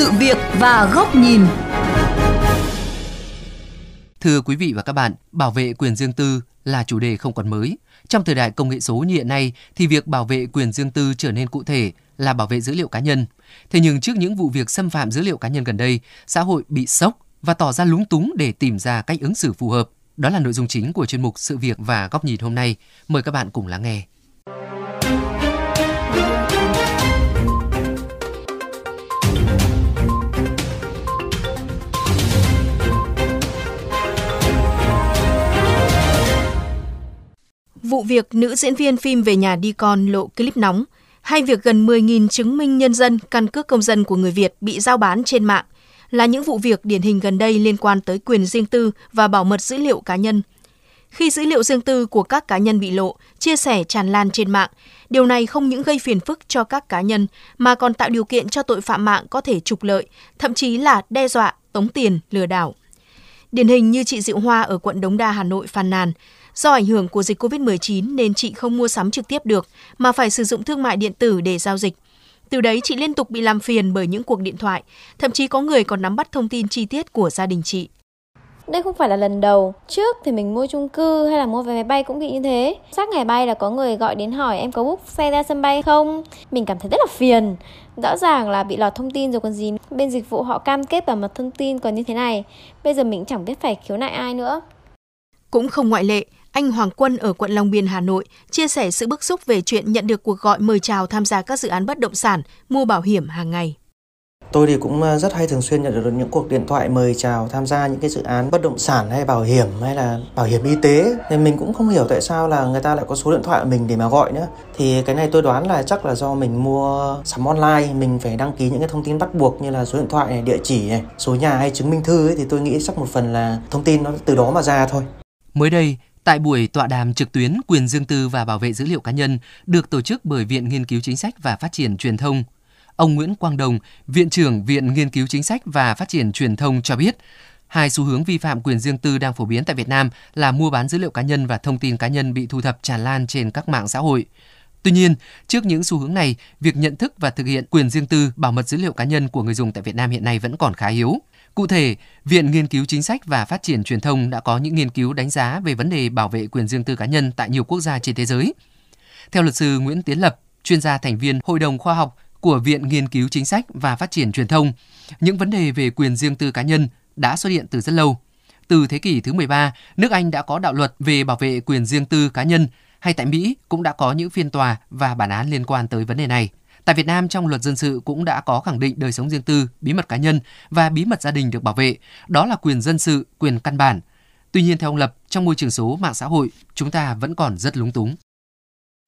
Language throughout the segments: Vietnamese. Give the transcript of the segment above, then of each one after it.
sự việc và góc nhìn. Thưa quý vị và các bạn, bảo vệ quyền riêng tư là chủ đề không còn mới. Trong thời đại công nghệ số như hiện nay thì việc bảo vệ quyền riêng tư trở nên cụ thể là bảo vệ dữ liệu cá nhân. Thế nhưng trước những vụ việc xâm phạm dữ liệu cá nhân gần đây, xã hội bị sốc và tỏ ra lúng túng để tìm ra cách ứng xử phù hợp. Đó là nội dung chính của chuyên mục Sự việc và góc nhìn hôm nay. Mời các bạn cùng lắng nghe. Vụ việc nữ diễn viên phim về nhà đi con lộ clip nóng, hay việc gần 10.000 chứng minh nhân dân, căn cước công dân của người Việt bị giao bán trên mạng là những vụ việc điển hình gần đây liên quan tới quyền riêng tư và bảo mật dữ liệu cá nhân. Khi dữ liệu riêng tư của các cá nhân bị lộ, chia sẻ tràn lan trên mạng, điều này không những gây phiền phức cho các cá nhân mà còn tạo điều kiện cho tội phạm mạng có thể trục lợi, thậm chí là đe dọa, tống tiền, lừa đảo. Điển hình như chị Diệu Hoa ở quận Đống Đa, Hà Nội phàn nàn, Do ảnh hưởng của dịch COVID-19 nên chị không mua sắm trực tiếp được, mà phải sử dụng thương mại điện tử để giao dịch. Từ đấy chị liên tục bị làm phiền bởi những cuộc điện thoại, thậm chí có người còn nắm bắt thông tin chi tiết của gia đình chị. Đây không phải là lần đầu, trước thì mình mua chung cư hay là mua vé máy bay cũng bị như thế. Sát ngày bay là có người gọi đến hỏi em có book xe ra sân bay không? Mình cảm thấy rất là phiền. Rõ ràng là bị lọt thông tin rồi còn gì. Bên dịch vụ họ cam kết bảo mật thông tin còn như thế này. Bây giờ mình chẳng biết phải khiếu nại ai nữa. Cũng không ngoại lệ, anh Hoàng Quân ở quận Long Biên, Hà Nội chia sẻ sự bức xúc về chuyện nhận được cuộc gọi mời chào tham gia các dự án bất động sản, mua bảo hiểm hàng ngày. Tôi thì cũng ờ, rất hay thường xuyên nhận được những cuộc điện thoại mời chào tham gia những cái dự án bất động sản hay bảo hiểm hay là bảo hiểm y tế. Nên mình cũng không hiểu tại sao là người ta lại có số điện thoại của mình để mà gọi nữa. Thì cái này tôi đoán là chắc là do mình mua sắm online, mình phải đăng ký những cái thông tin bắt buộc như là số điện thoại này, địa chỉ này, số nhà hay chứng minh thư ấy, thì tôi nghĩ chắc một phần là thông tin nó từ đó mà ra thôi. Mới đây, Tại buổi tọa đàm trực tuyến quyền riêng tư và bảo vệ dữ liệu cá nhân được tổ chức bởi Viện Nghiên cứu Chính sách và Phát triển Truyền thông, ông Nguyễn Quang Đồng, Viện trưởng Viện Nghiên cứu Chính sách và Phát triển Truyền thông cho biết, hai xu hướng vi phạm quyền riêng tư đang phổ biến tại Việt Nam là mua bán dữ liệu cá nhân và thông tin cá nhân bị thu thập tràn lan trên các mạng xã hội. Tuy nhiên, trước những xu hướng này, việc nhận thức và thực hiện quyền riêng tư, bảo mật dữ liệu cá nhân của người dùng tại Việt Nam hiện nay vẫn còn khá yếu. Cụ thể, Viện Nghiên cứu Chính sách và Phát triển Truyền thông đã có những nghiên cứu đánh giá về vấn đề bảo vệ quyền riêng tư cá nhân tại nhiều quốc gia trên thế giới. Theo luật sư Nguyễn Tiến Lập, chuyên gia thành viên Hội đồng Khoa học của Viện Nghiên cứu Chính sách và Phát triển Truyền thông, những vấn đề về quyền riêng tư cá nhân đã xuất hiện từ rất lâu. Từ thế kỷ thứ 13, nước Anh đã có đạo luật về bảo vệ quyền riêng tư cá nhân, hay tại Mỹ cũng đã có những phiên tòa và bản án liên quan tới vấn đề này. Tại Việt Nam trong luật dân sự cũng đã có khẳng định đời sống riêng tư, bí mật cá nhân và bí mật gia đình được bảo vệ, đó là quyền dân sự, quyền căn bản. Tuy nhiên theo ông Lập, trong môi trường số mạng xã hội, chúng ta vẫn còn rất lúng túng.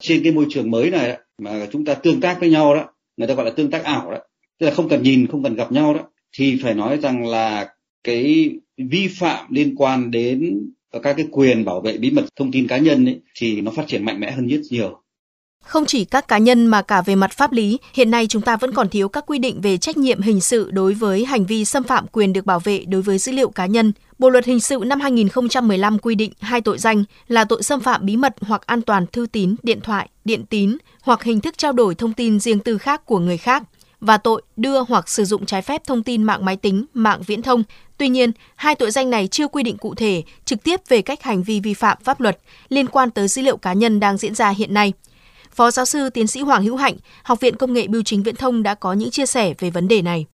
Trên cái môi trường mới này mà chúng ta tương tác với nhau đó, người ta gọi là tương tác ảo đó, tức là không cần nhìn, không cần gặp nhau đó, thì phải nói rằng là cái vi phạm liên quan đến các cái quyền bảo vệ bí mật thông tin cá nhân ấy, thì nó phát triển mạnh mẽ hơn rất nhiều không chỉ các cá nhân mà cả về mặt pháp lý, hiện nay chúng ta vẫn còn thiếu các quy định về trách nhiệm hình sự đối với hành vi xâm phạm quyền được bảo vệ đối với dữ liệu cá nhân. Bộ luật hình sự năm 2015 quy định hai tội danh là tội xâm phạm bí mật hoặc an toàn thư tín, điện thoại, điện tín hoặc hình thức trao đổi thông tin riêng tư khác của người khác và tội đưa hoặc sử dụng trái phép thông tin mạng máy tính, mạng viễn thông. Tuy nhiên, hai tội danh này chưa quy định cụ thể trực tiếp về cách hành vi vi phạm pháp luật liên quan tới dữ liệu cá nhân đang diễn ra hiện nay. Phó giáo sư tiến sĩ Hoàng Hữu Hạnh, Học viện Công nghệ Bưu chính Viễn thông đã có những chia sẻ về vấn đề này.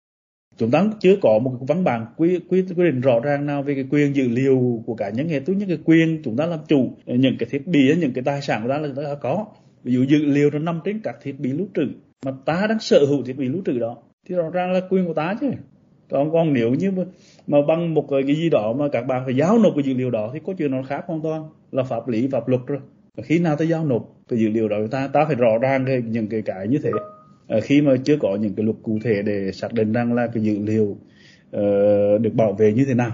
Chúng ta chưa có một văn bản quy, quy, quy định rõ ràng nào về cái quyền dữ liệu của cá nhân hệ tôi những cái quyền chúng ta làm chủ những cái thiết bị những cái tài sản của ta là chúng ta có. Ví dụ dữ liệu nó nằm trên các thiết bị lưu trữ mà ta đang sở hữu thiết bị lưu trữ đó thì rõ ràng là quyền của ta chứ. Còn còn nếu như mà, mà bằng một cái gì đó mà các bạn phải giáo nộp cái dữ liệu đó thì có chuyện nó khác hoàn toàn là pháp lý pháp luật rồi khi nào ta giao nộp cái dữ liệu đó ta ta phải rõ ràng cái, những cái cái như thế à, khi mà chưa có những cái luật cụ thể để xác định rằng là cái dữ liệu uh, được bảo vệ như thế nào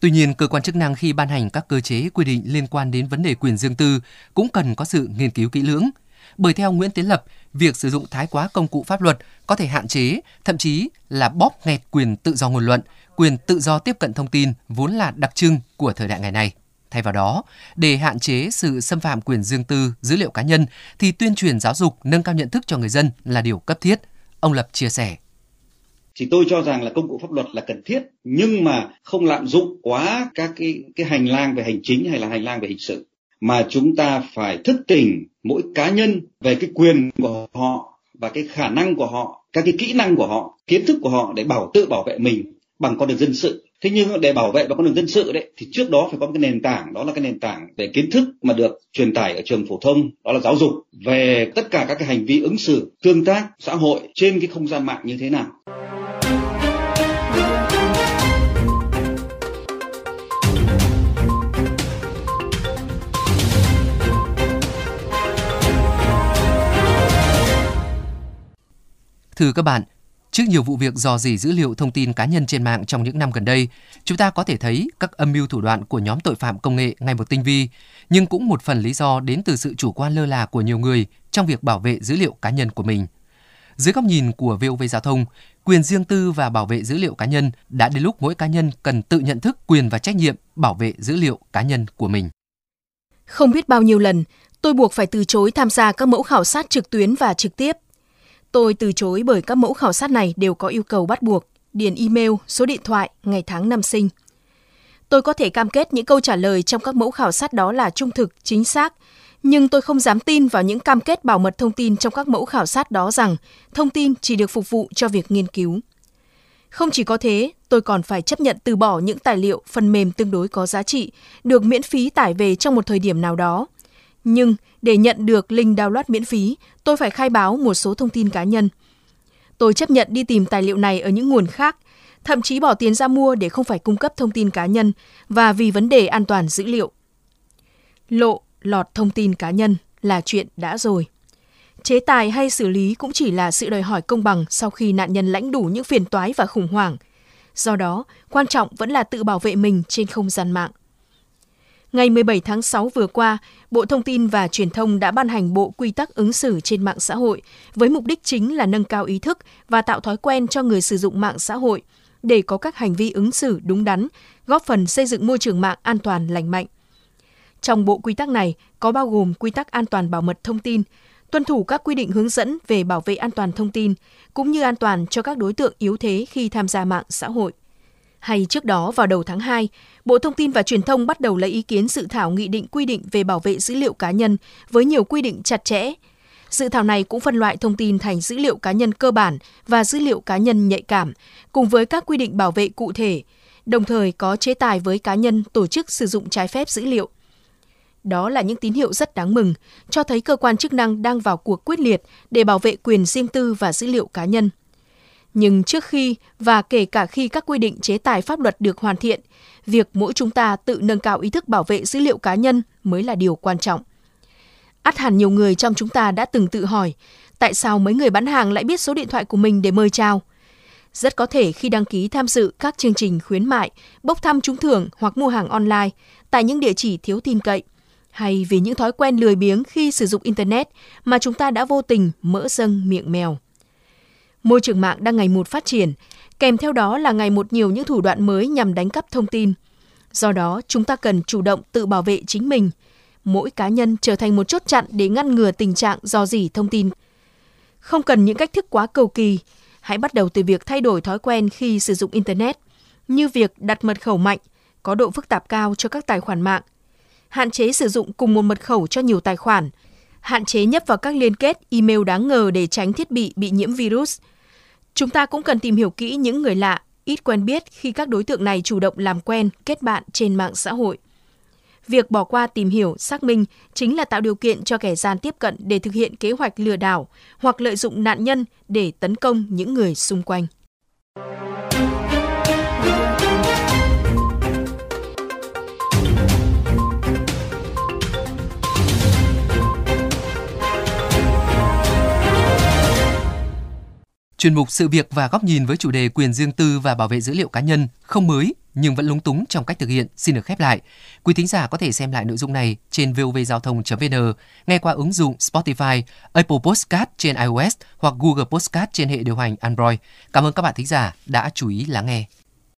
Tuy nhiên, cơ quan chức năng khi ban hành các cơ chế quy định liên quan đến vấn đề quyền riêng tư cũng cần có sự nghiên cứu kỹ lưỡng. Bởi theo Nguyễn Tiến Lập, việc sử dụng thái quá công cụ pháp luật có thể hạn chế, thậm chí là bóp nghẹt quyền tự do ngôn luận, quyền tự do tiếp cận thông tin vốn là đặc trưng của thời đại ngày nay. Thay vào đó, để hạn chế sự xâm phạm quyền riêng tư, dữ liệu cá nhân thì tuyên truyền giáo dục, nâng cao nhận thức cho người dân là điều cấp thiết, ông Lập chia sẻ. Thì tôi cho rằng là công cụ pháp luật là cần thiết nhưng mà không lạm dụng quá các cái cái hành lang về hành chính hay là hành lang về hình sự. Mà chúng ta phải thức tỉnh mỗi cá nhân về cái quyền của họ và cái khả năng của họ các cái kỹ năng của họ kiến thức của họ để bảo tự bảo vệ mình bằng con đường dân sự thế nhưng để bảo vệ và con đường dân sự đấy thì trước đó phải có một cái nền tảng đó là cái nền tảng về kiến thức mà được truyền tải ở trường phổ thông đó là giáo dục về tất cả các cái hành vi ứng xử tương tác xã hội trên cái không gian mạng như thế nào. Thưa các bạn, trước nhiều vụ việc dò dỉ dữ liệu thông tin cá nhân trên mạng trong những năm gần đây, chúng ta có thể thấy các âm mưu thủ đoạn của nhóm tội phạm công nghệ ngày một tinh vi, nhưng cũng một phần lý do đến từ sự chủ quan lơ là của nhiều người trong việc bảo vệ dữ liệu cá nhân của mình. Dưới góc nhìn của VOV Giao thông, quyền riêng tư và bảo vệ dữ liệu cá nhân đã đến lúc mỗi cá nhân cần tự nhận thức quyền và trách nhiệm bảo vệ dữ liệu cá nhân của mình. Không biết bao nhiêu lần, tôi buộc phải từ chối tham gia các mẫu khảo sát trực tuyến và trực tiếp Tôi từ chối bởi các mẫu khảo sát này đều có yêu cầu bắt buộc, điền email, số điện thoại, ngày tháng năm sinh. Tôi có thể cam kết những câu trả lời trong các mẫu khảo sát đó là trung thực, chính xác, nhưng tôi không dám tin vào những cam kết bảo mật thông tin trong các mẫu khảo sát đó rằng thông tin chỉ được phục vụ cho việc nghiên cứu. Không chỉ có thế, tôi còn phải chấp nhận từ bỏ những tài liệu, phần mềm tương đối có giá trị, được miễn phí tải về trong một thời điểm nào đó – nhưng để nhận được link download miễn phí, tôi phải khai báo một số thông tin cá nhân. Tôi chấp nhận đi tìm tài liệu này ở những nguồn khác, thậm chí bỏ tiền ra mua để không phải cung cấp thông tin cá nhân và vì vấn đề an toàn dữ liệu. Lộ, lọt thông tin cá nhân là chuyện đã rồi. Chế tài hay xử lý cũng chỉ là sự đòi hỏi công bằng sau khi nạn nhân lãnh đủ những phiền toái và khủng hoảng. Do đó, quan trọng vẫn là tự bảo vệ mình trên không gian mạng. Ngày 17 tháng 6 vừa qua, Bộ Thông tin và Truyền thông đã ban hành Bộ Quy tắc ứng xử trên mạng xã hội với mục đích chính là nâng cao ý thức và tạo thói quen cho người sử dụng mạng xã hội để có các hành vi ứng xử đúng đắn, góp phần xây dựng môi trường mạng an toàn lành mạnh. Trong bộ quy tắc này có bao gồm quy tắc an toàn bảo mật thông tin, tuân thủ các quy định hướng dẫn về bảo vệ an toàn thông tin, cũng như an toàn cho các đối tượng yếu thế khi tham gia mạng xã hội. Hay trước đó vào đầu tháng 2, Bộ Thông tin và Truyền thông bắt đầu lấy ý kiến dự thảo nghị định quy định về bảo vệ dữ liệu cá nhân với nhiều quy định chặt chẽ. Dự thảo này cũng phân loại thông tin thành dữ liệu cá nhân cơ bản và dữ liệu cá nhân nhạy cảm, cùng với các quy định bảo vệ cụ thể, đồng thời có chế tài với cá nhân tổ chức sử dụng trái phép dữ liệu. Đó là những tín hiệu rất đáng mừng, cho thấy cơ quan chức năng đang vào cuộc quyết liệt để bảo vệ quyền riêng tư và dữ liệu cá nhân. Nhưng trước khi và kể cả khi các quy định chế tài pháp luật được hoàn thiện, việc mỗi chúng ta tự nâng cao ý thức bảo vệ dữ liệu cá nhân mới là điều quan trọng. Át hẳn nhiều người trong chúng ta đã từng tự hỏi, tại sao mấy người bán hàng lại biết số điện thoại của mình để mời chào? Rất có thể khi đăng ký tham dự các chương trình khuyến mại, bốc thăm trúng thưởng hoặc mua hàng online tại những địa chỉ thiếu tin cậy, hay vì những thói quen lười biếng khi sử dụng Internet mà chúng ta đã vô tình mỡ dâng miệng mèo. Môi trường mạng đang ngày một phát triển, kèm theo đó là ngày một nhiều những thủ đoạn mới nhằm đánh cắp thông tin. Do đó, chúng ta cần chủ động tự bảo vệ chính mình. Mỗi cá nhân trở thành một chốt chặn để ngăn ngừa tình trạng do dỉ thông tin. Không cần những cách thức quá cầu kỳ, hãy bắt đầu từ việc thay đổi thói quen khi sử dụng Internet, như việc đặt mật khẩu mạnh, có độ phức tạp cao cho các tài khoản mạng, hạn chế sử dụng cùng một mật khẩu cho nhiều tài khoản, hạn chế nhấp vào các liên kết email đáng ngờ để tránh thiết bị bị nhiễm virus. Chúng ta cũng cần tìm hiểu kỹ những người lạ, ít quen biết khi các đối tượng này chủ động làm quen, kết bạn trên mạng xã hội. Việc bỏ qua tìm hiểu, xác minh chính là tạo điều kiện cho kẻ gian tiếp cận để thực hiện kế hoạch lừa đảo hoặc lợi dụng nạn nhân để tấn công những người xung quanh. Chuyên mục sự việc và góc nhìn với chủ đề quyền riêng tư và bảo vệ dữ liệu cá nhân không mới nhưng vẫn lúng túng trong cách thực hiện xin được khép lại. Quý thính giả có thể xem lại nội dung này trên vovgiao thông.vn, nghe qua ứng dụng Spotify, Apple Podcast trên iOS hoặc Google Podcast trên hệ điều hành Android. Cảm ơn các bạn thính giả đã chú ý lắng nghe.